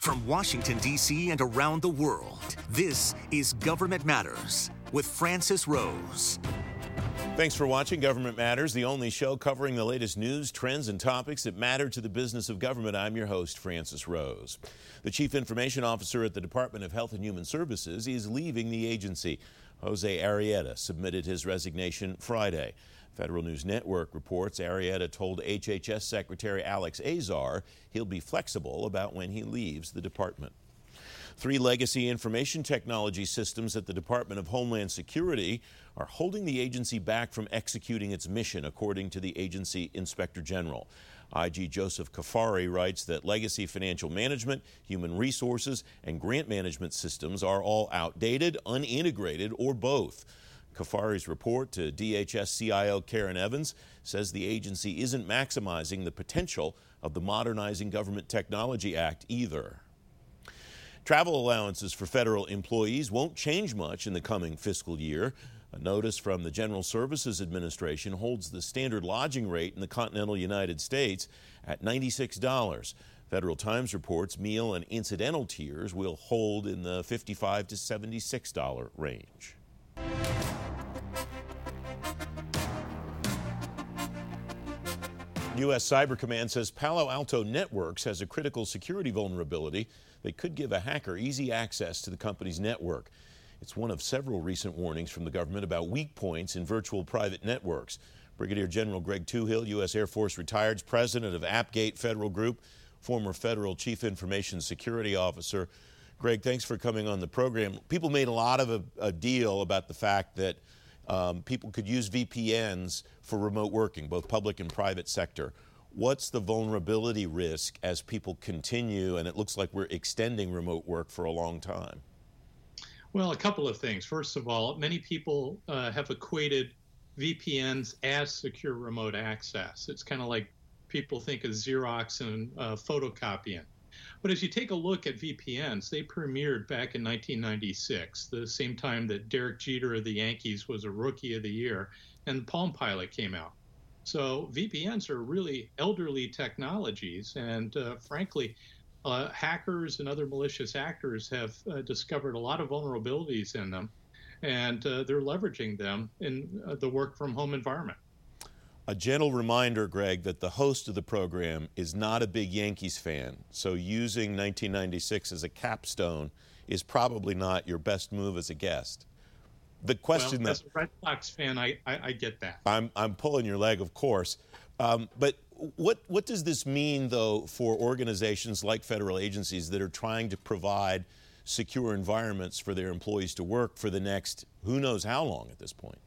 From Washington, D.C. and around the world, this is Government Matters with Francis Rose. Thanks for watching Government Matters, the only show covering the latest news, trends, and topics that matter to the business of government. I'm your host, Francis Rose. The Chief Information Officer at the Department of Health and Human Services is leaving the agency. Jose Arrieta submitted his resignation Friday. Federal News Network reports Arrieta told HHS Secretary Alex Azar he'll be flexible about when he leaves the department. Three legacy information technology systems at the Department of Homeland Security are holding the agency back from executing its mission, according to the agency inspector general. IG Joseph Cuffari writes that legacy financial management, human resources, and grant management systems are all outdated, unintegrated, or both. Cuffari's report to DHS CIO Karen Evans says the agency isn't maximizing the potential of the Modernizing Government Technology Act either. Travel allowances for federal employees won't change much in the coming fiscal year. A notice from the General Services Administration holds the standard lodging rate in the continental United States at $96. Federal Times reports meal and incidental tiers will hold in the $55 to $76 range. U.S. Cyber Command says Palo Alto Networks has a critical security vulnerability that could give a hacker easy access to the company's network. It's one of several recent warnings from the government about weak points in virtual private networks. Brigadier General Greg Touhill, U.S. Air Force retired, president of AppGate Federal Group, former federal chief information security officer. Greg, thanks for coming on the program. People made a lot of a, a deal about the fact that um, people could use VPNs for remote working, both public and private sector. What's the vulnerability risk as people continue, and it looks like we're extending remote work for a long time? Well, a couple of things. First of all, many people uh, have equated VPNs as secure remote access. It's kind of like people think of Xerox and uh, photocopying. But as you take a look at VPNs, they premiered back in 1996, the same time that Derek Jeter of the Yankees was a rookie of the year and Palm Pilot came out. So VPNs are really elderly technologies, and uh, frankly, uh, hackers and other malicious actors have uh, discovered a lot of vulnerabilities in them, and uh, they're leveraging them in uh, the work from home environment. A gentle reminder, Greg, that the host of the program is not a big Yankees fan, so using 1996 as a capstone is probably not your best move as a guest. The question well, as a Red Sox fan, I, I, I, get that. I'm, I'm pulling your leg, of course. Um, but what, what does this mean, though, for organizations like federal agencies that are trying to provide secure environments for their employees to work for the next who knows how long at this point?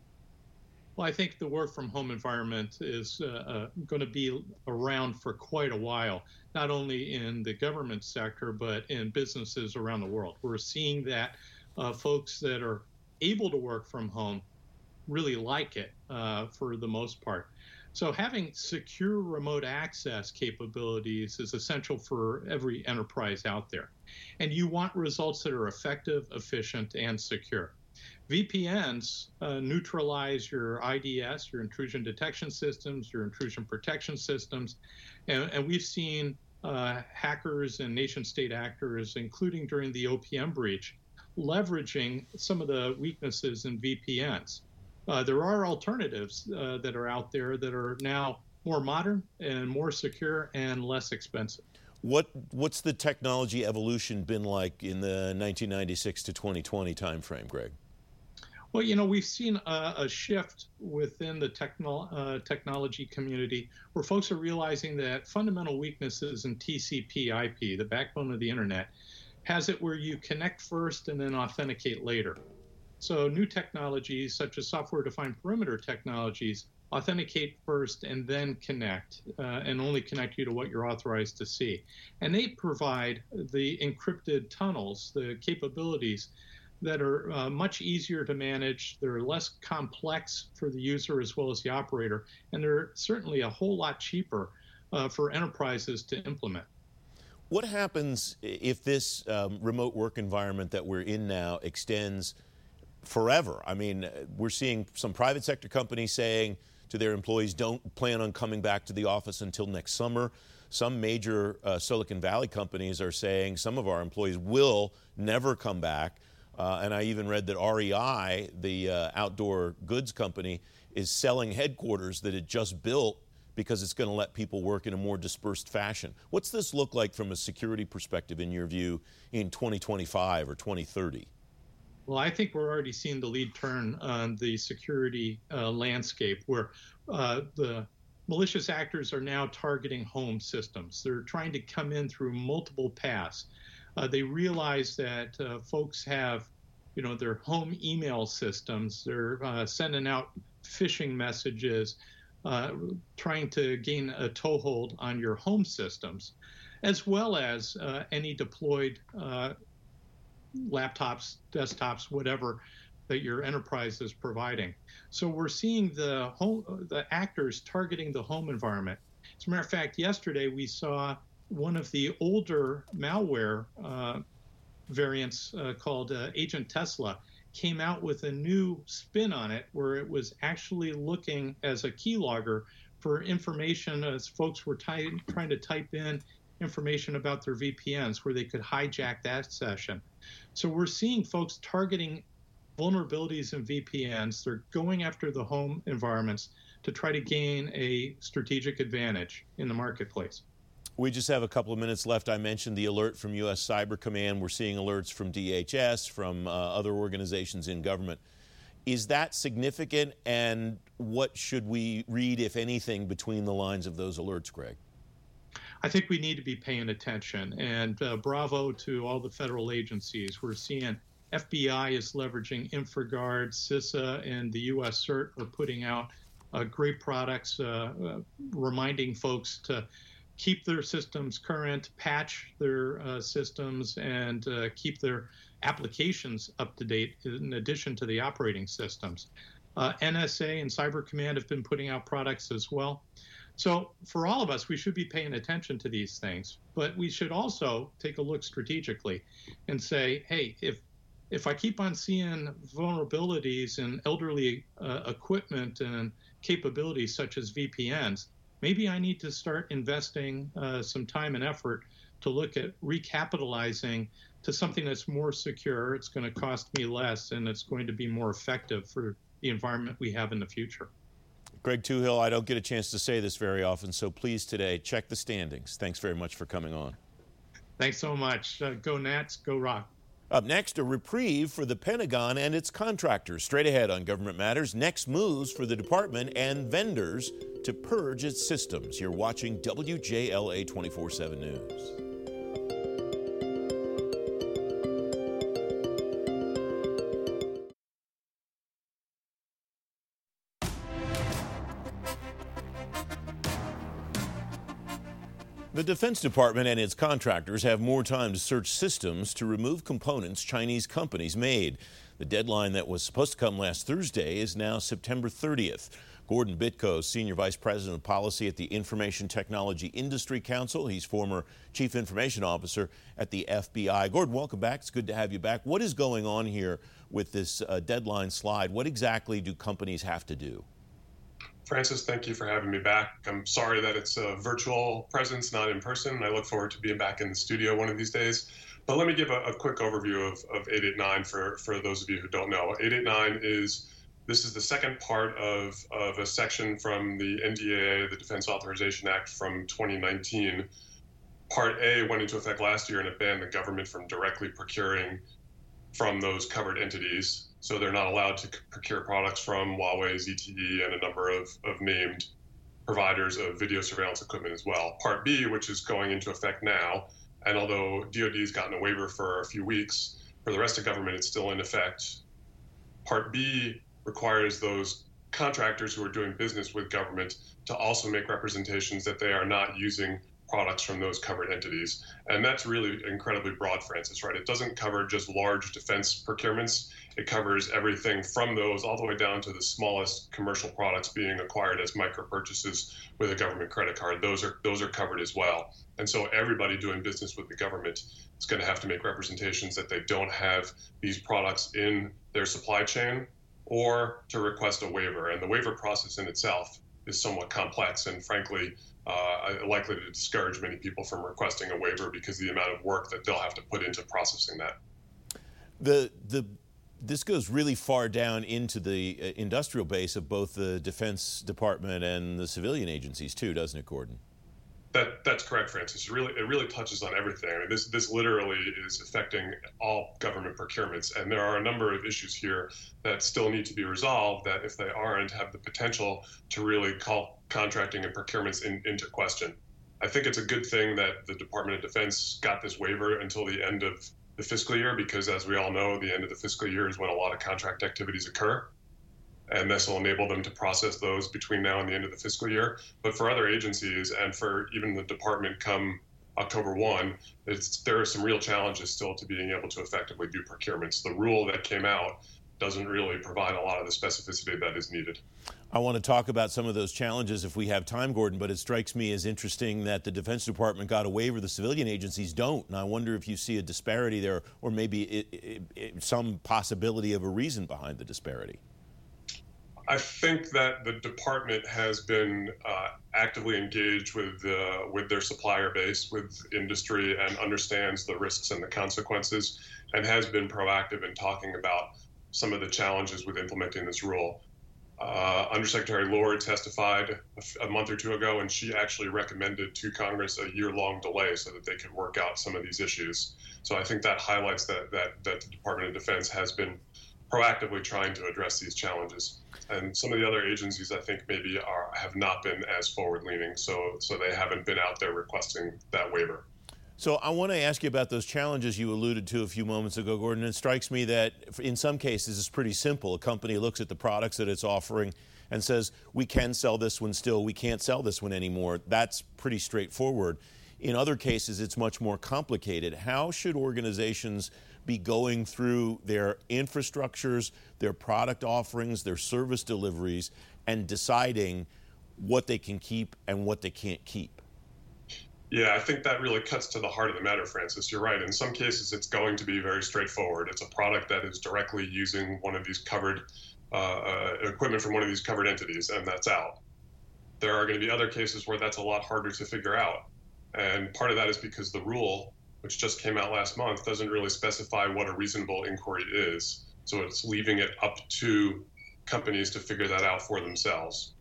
Well, I think the work from home environment is uh, uh, going to be around for quite a while, not only in the government sector, but in businesses around the world. We're seeing that uh, folks that are able to work from home really like it uh, for the most part. So, having secure remote access capabilities is essential for every enterprise out there. And you want results that are effective, efficient, and secure. VPNs uh, neutralize your IDS, your intrusion detection systems, your intrusion protection systems, and, and we've seen uh, hackers and nation state actors, including during the OPM breach, leveraging some of the weaknesses in VPNs. Uh, there are alternatives uh, that are out there that are now more modern and more secure and less expensive. What what's the technology evolution been like in the 1996 to 2020 timeframe, Greg? Well, you know, we've seen a, a shift within the techno, uh, technology community where folks are realizing that fundamental weaknesses in TCP IP, the backbone of the internet, has it where you connect first and then authenticate later. So, new technologies such as software defined perimeter technologies authenticate first and then connect, uh, and only connect you to what you're authorized to see. And they provide the encrypted tunnels, the capabilities that are uh, much easier to manage. They're less complex for the user as well as the operator, and they're certainly a whole lot cheaper uh, for enterprises to implement. What happens if this um, remote work environment that we're in now extends forever? I mean, we're seeing some private sector companies saying to their employees, don't plan on coming back to the office until next summer. some major uh, Silicon Valley companies are saying some of our employees will never come back. Uh, and I even read that REI, the uh, outdoor goods company, is selling headquarters that it just built because it's going to let people work in a more dispersed fashion. What's this look like from a security perspective, in your view, in 2025 or 2030? Well, I think we're already seeing the lead turn on the security uh, landscape where uh, the malicious actors are now targeting home systems. They're trying to come in through multiple paths. Uh, they realize that uh, folks have, you know, their home email systems. They're uh, sending out phishing messages, uh, trying to gain a toehold on your home systems, as well as any deployed laptops, desktops, whatever that your enterprise is providing. So we're seeing the home, the actors targeting the home environment. As a matter of fact, yesterday we saw one of the older malware uh, variants uh, called uh, Agent Tesla came out with a new spin on it where it was actually looking as a keylogger for information as folks were ty- trying to type in information about their VPNs where they could hijack that session. So we're seeing folks targeting vulnerabilities in VPNs. They're going after the home environments to try to gain a strategic advantage in the marketplace. We just have a couple of minutes left. I mentioned the alert from U.S. Cyber Command. We're seeing alerts from DHS, from uh, other organizations in government. Is that significant, and what should we read, if anything, between the lines of those alerts, Greg? I think we need to be paying attention. And uh, bravo to all the federal agencies. We're seeing FBI is leveraging InfraGard, CISA, and the U.S. CERT are putting out uh, great products, uh, uh, reminding folks to keep their systems current, patch their uh, systems, and uh, keep their applications up to date in addition to the operating systems. NSA and Cyber Command have been putting out products as well. So for all of us, we should be paying attention to these things, but we should also take a look strategically and say, hey, if if I keep on seeing vulnerabilities in elderly uh, equipment and capabilities such as VPNs, maybe I need to start investing uh, some time and effort to look at recapitalizing to something that's more secure. It's going to cost me less and it's going to be more effective for the environment we have in the future. Greg Touhill, I don't get a chance to say this very often, so please today check the standings. Thanks very much for coming on. Thanks so much. Uh, go Nats, go Rock. Up next, a reprieve for the Pentagon and its contractors. Straight ahead on Government Matters, next moves for the department and vendors to purge its systems. You're watching WJLA 24 7 News. The Defense Department and its contractors have more time to search systems to remove components Chinese companies made. The deadline that was supposed to come last Thursday is now September 30th. Gordon Bitko, Senior Vice President of Policy at the Information Technology Industry Council. He's former Chief Information Officer at the FBI. Gordon, welcome back. It's good to have you back. What is going on here with this uh, deadline slide? What exactly do companies have to do? Francis, thank you for having me back. I'm sorry that it's a virtual presence, not in person. I look forward to being back in the studio one of these days. But let me give a, a quick overview of, of 889 for, for those of you who don't know. 889 is this is the second part of, of a section from the NDAA, the Defense Authorization Act from 2019. Part A went into effect last year and it banned the government from directly procuring from those covered entities. So they're not allowed to procure products from Huawei, ZTE, and a number of, of named providers of video surveillance equipment as well. Part B, which is going into effect now, and although DoD has gotten a waiver for a few weeks, for the rest of government, it's still in effect. Part B requires those contractors who are doing business with government to also make representations that they are not using products from those covered entities. And that's really incredibly broad, Francis, right? It doesn't cover just large defense procurements. It covers everything from those all the way down to the smallest commercial products being acquired as micro purchases with a government credit card. Those are those are covered as well. And so everybody doing business with the government is going to have to make representations that they don't have these products in their supply chain or to request a waiver. And the waiver process in itself is somewhat complex and frankly uh, likely to discourage many people from requesting a waiver because of the amount of work that they'll have to put into processing that. The the this goes really far down into the uh, industrial base of both the Defense Department and the civilian agencies too, doesn't it, Gordon? That that's correct, Francis. It really it really touches on everything. I mean, this this literally is affecting all government procurements, and there are a number of issues here that still need to be resolved. That if they aren't, have the potential to really call contracting and procurements in, into question. I think it's a good thing that the Department of Defense got this waiver until the end of the fiscal year, because as we all know, the end of the fiscal year is when a lot of contract activities occur and this will enable them to process those between now and the end of the fiscal year. But for other agencies and for even the department come October 1, there are some real challenges still to being able to effectively do procurements. The rule that came out doesn't really provide a lot of the specificity that is needed. I want to talk about some of those challenges if we have time, Gordon, but it strikes me as interesting that the Defense Department got a waiver, the civilian agencies don't. And I wonder if you see a disparity there or maybe it, it, it, some possibility of a reason behind the disparity. I think that the department has been uh, actively engaged with uh, with their supplier base, with industry, and understands the risks and the consequences, and has been proactive in talking about some of the challenges with implementing this rule. Uh, Undersecretary Lord testified a, a month or two ago, and she actually recommended to Congress a year-long delay so that they could work out some of these issues. So I think that highlights that that, that the Department of Defense has been proactively trying to address these challenges. And some of the other agencies, I think, maybe are have not been as forward-leaning, so so they haven't been out there requesting that waiver. So I want to ask you about those challenges you alluded to a few moments ago, Gordon. It strikes me that in some cases it's pretty simple. A company looks at the products that it's offering and says, "We can sell this one still. We can't sell this one anymore." That's pretty straightforward. In other cases, it's much more complicated. How should organizations be going through their infrastructures, their product offerings, their service deliveries, and deciding what they can keep and what they can't keep. Yeah, I think that really cuts to the heart of the matter, Francis. You're right. In some cases, it's going to be very straightforward. It's a product that is directly using one of these covered uh, uh, equipment from one of these covered entities, and that's out. There are going to be other cases where that's a lot harder to figure out. And part of that is because the rule which just came out last month, doesn't really specify what a reasonable inquiry is. So it's leaving it up to companies to figure that out for themselves.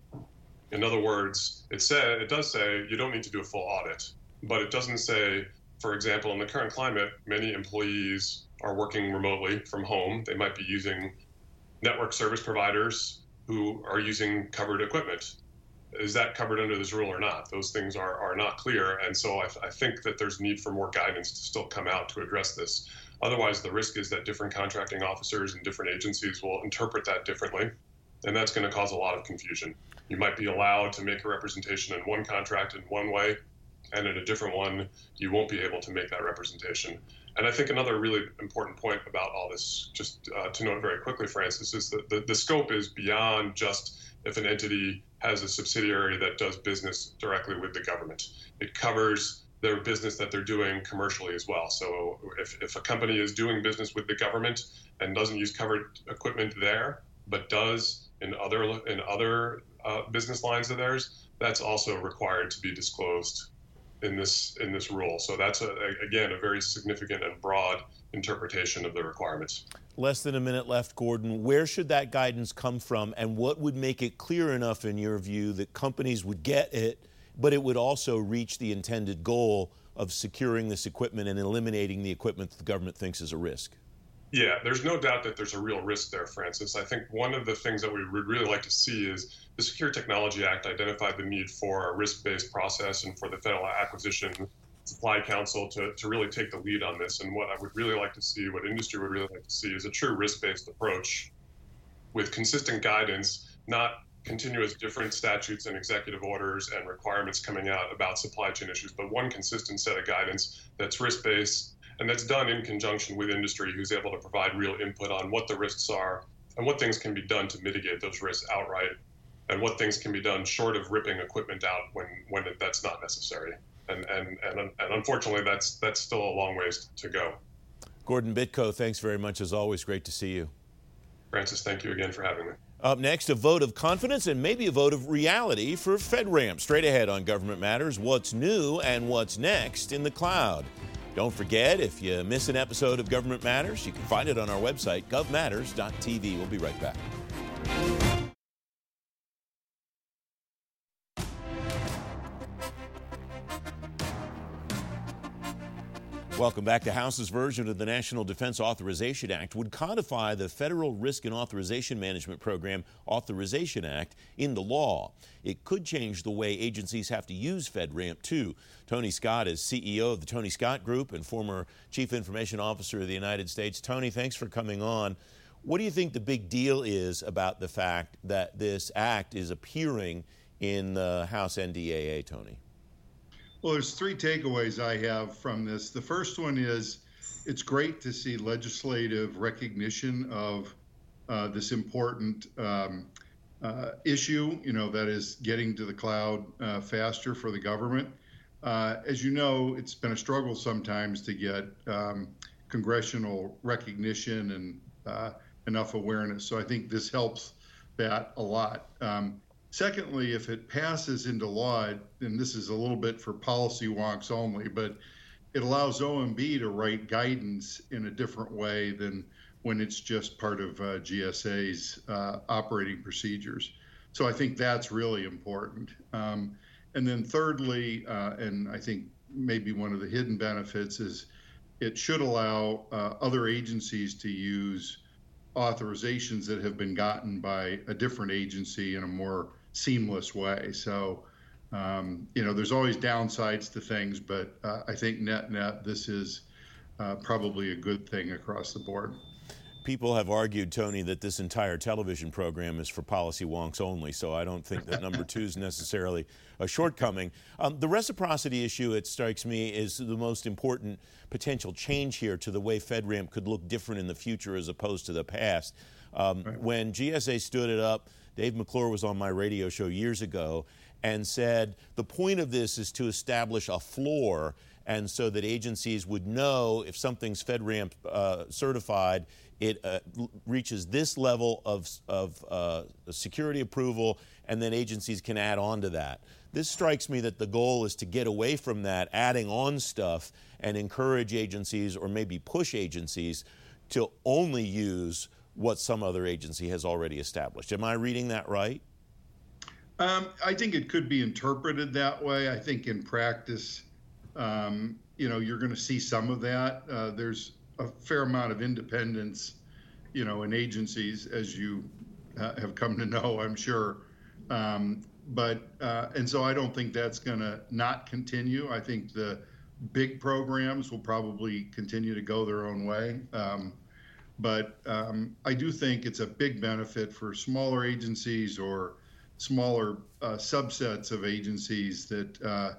In other words, it said it does say you don't need to do a full audit, but it doesn't say, for example, in the current climate, many employees are working remotely from home. They might be using network service providers who are using covered equipment is that covered under this rule or not? Those things are, are not clear. And so I, I think that there's need for more guidance to still come out to address this. Otherwise, the risk is that different contracting officers and different agencies will interpret that differently. And that's going to cause a lot of confusion. You might be allowed to make a representation in one contract in one way, and in a different one, you won't be able to make that representation. And I think another really important point about all this, just uh, to note very quickly, Francis, is that the, the scope is beyond just if an entity has a subsidiary that does business directly with the government. It covers their business that they're doing commercially as well. So if, if a company is doing business with the government and doesn't use covered equipment there, but does in other in other uh, business lines of theirs, that's also required to be disclosed in this in this rule. So that's a, again a very significant and broad interpretation of the requirements. Less than a minute left, Gordon. Where should that guidance come from, and what would make it clear enough, in your view, that companies would get it, but it would also reach the intended goal of securing this equipment and eliminating the equipment that the government thinks is a risk? Yeah, there's no doubt that there's a real risk there, Francis. I think one of the things that we would really like to see is the Secure Technology Act identified the need for a risk based process and for the Federal Acquisition Supply Council to, to really take the lead on this. And what I would really like to see, what industry would really like to see, is a true risk based approach with consistent guidance, not continuous different statutes and executive orders and requirements coming out about supply chain issues, but one consistent set of guidance that's risk based and that's done in conjunction with industry who's able to provide real input on what the risks are and what things can be done to mitigate those risks outright and what things can be done short of ripping equipment out when, when that's not necessary. And, and, and, and unfortunately, that's, that's still a long ways to go. Gordon Bitko, thanks very much as always. Great to see you. Francis, thank you again for having me. Up next, a vote of confidence and maybe a vote of reality for FedRAMP. Straight ahead on Government Matters, what's new and what's next in the cloud. Don't forget, if you miss an episode of Government Matters, you can find it on our website, govmatters.tv. We'll be right back. Welcome back. The House's version of the National Defense Authorization Act would codify the Federal Risk and Authorization Management Program Authorization Act in the law. It could change the way agencies have to use FedRAMP too. Tony Scott is CEO of the Tony Scott Group and former Chief Information Officer of the United States. Tony, thanks for coming on. What do you think the big deal is about the fact that this act is appearing in the House NDAA, Tony? Well, there's three takeaways I have from this. The first one is it's great to see legislative recognition of uh, this important um, uh, issue, you know, that is getting to the cloud uh, faster for the government. Uh, as you know, it's been a struggle sometimes to get um, congressional recognition and uh, enough awareness. So I think this helps that a lot. Um, Secondly, if it passes into law, and this is a little bit for policy wonks only, but it allows OMB to write guidance in a different way than when it's just part of uh, GSA's uh, operating procedures. So I think that's really important. Um, and then thirdly, uh, and I think maybe one of the hidden benefits is it should allow uh, other agencies to use authorizations that have been gotten by a different agency in a more seamless way. So, um, you know, there's always downsides to things, but uh, I think net net, this is uh, probably a good thing across the board. People have argued, Tony, that this entire television program is for policy wonks only, so I don't think that number two is necessarily a shortcoming. Um, the reciprocity issue, it strikes me, is the most important potential change here to the way FedRAMP could look different in the future as opposed to the past. Um, right. When GSA stood it up, Dave McClure was on my radio show years ago and said the point of this is to establish a floor and so that agencies would know if something's FedRAMP uh, certified, it uh, reaches this level of, of uh, security approval, and then agencies can add on to that. This strikes me that the goal is to get away from that, adding on stuff, and encourage agencies or maybe push agencies to only use what some other agency has already established. Am I reading that right? Um, I think it could be interpreted that way. I think in practice, um, you know, you're going to see some of that. Uh, there's a fair amount of independence, you know, in agencies, as you uh, have come to know, I'm sure. Um, but uh, and so I don't think that's going to not continue. I think the big programs will probably continue to go their own way. Um, but um, I do think it's a big benefit for smaller agencies or smaller uh, subsets of agencies that uh,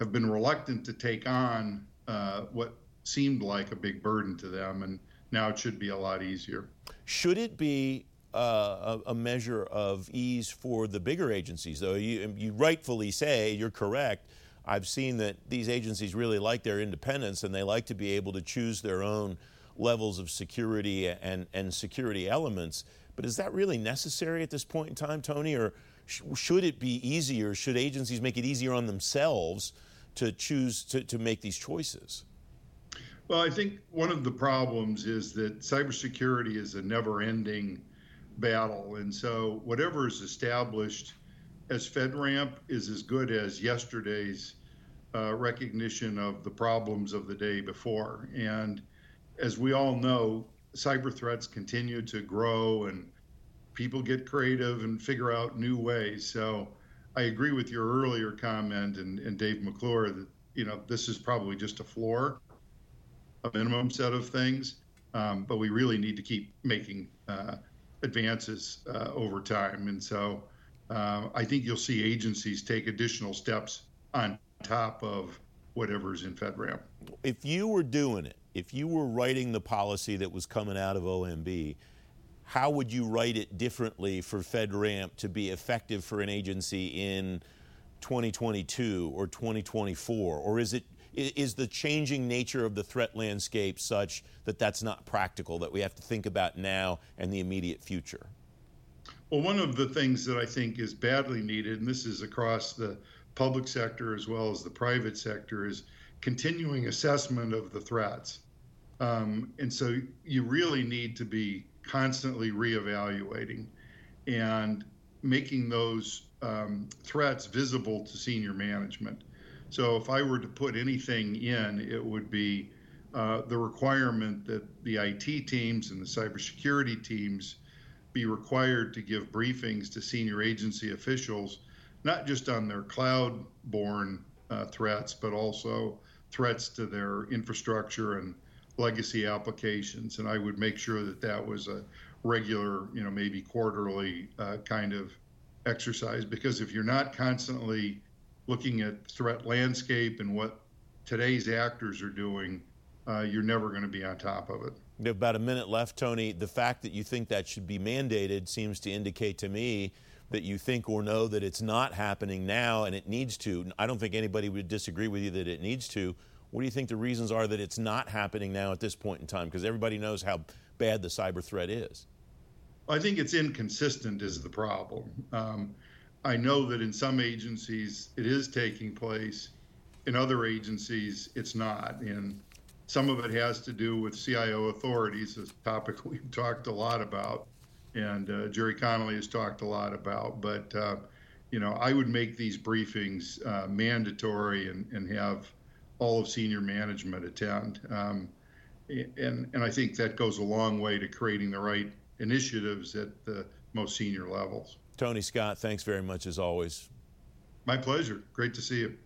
have been reluctant to take on uh, what seemed like a big burden to them, and now it should be a lot easier. Should it be uh, a, measure of ease for the bigger agencies, though? You, you rightfully say, you're correct. I've seen that these agencies really like their independence and they like to be able to choose their own levels of security and, and security elements. But is that really necessary at this point in time, Tony? Or sh- should it be easier? Should agencies make it easier on themselves to choose to, to make these choices? Well, I think one of the problems is that cybersecurity is a never ending battle. And so whatever is established as FedRAMP is as good as yesterday's uh, recognition of the problems of the day before. And as we all know, cyber threats continue to grow and people get creative and figure out new ways. So I agree with your earlier comment and, and Dave McClure that, you know, this is probably just a floor, a minimum set of things. Um, but we really need to keep making uh, advances uh, over time. And so uh, I think you'll see agencies take additional steps on top of whatever's in FedRAMP. If you were doing it, if you were writing the policy that was coming out of OMB, how would you write it differently for FedRAMP to be effective for an agency in 2022 or 2024? Or is it is the changing nature of the threat landscape such that that's not practical, that we have to think about now and the immediate future? Well, one of the things that I think is badly needed, and this is across the public sector as well as the private sector, is continuing assessment of the threats. Um, and so you really need to be constantly reevaluating and making those um, threats visible to senior management. So if I were to put anything in, it would be uh, the requirement that the IT teams and the cybersecurity teams be required to give briefings to senior agency officials, not just on their cloud borne uh, threats, but also threats to their infrastructure and legacy applications. And I would make sure that that was a regular, you know, maybe quarterly uh, kind of exercise, because if you're not constantly looking at threat landscape and what today's actors are doing, uh, you're never going to be on top of it. We have about a minute left, Tony. The fact that you think that should be mandated seems to indicate to me that you think or know that it's not happening now and it needs to. I don't think anybody would disagree with you that it needs to. What do you think the reasons are that it's not happening now at this point in time? Because everybody knows how bad the cyber threat is. I think it's inconsistent is the problem. Um, I know that in some agencies it is taking place, in other agencies it's not. And some of it has to do with CIO authorities, a topic we've talked a lot about, and uh, Gerry Connolly has talked a lot about. But uh, you know, I would make these briefings uh, mandatory and, and have all of senior management attend. Um, and, and I think that goes a long way to creating the right initiatives at the most senior levels. Tony Scott, thanks very much as always. My pleasure. Great to see you.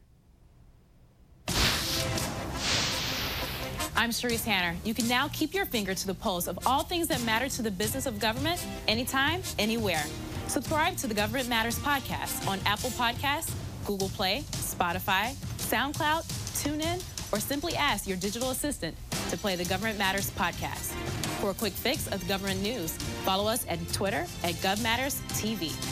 I'm Sharice Hanner. You can now keep your finger to the pulse of all things that matter to the business of government anytime, anywhere. Subscribe to the Government Matters podcast on Apple Podcasts, Google Play, Spotify, SoundCloud, TuneIn, or simply ask your digital assistant to play the Government Matters podcast. For a quick fix of government news, follow us at Twitter at GovMattersTV.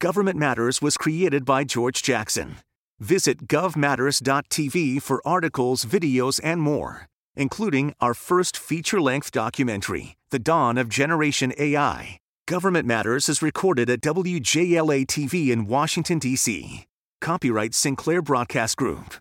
Government Matters was created by George Jackson. Visit govmatters.tv for articles, videos, and more, including our first feature length documentary, The Dawn of Generation AI. Government Matters is recorded at WJLA TV in Washington, D.C. Copyright Sinclair Broadcast Group.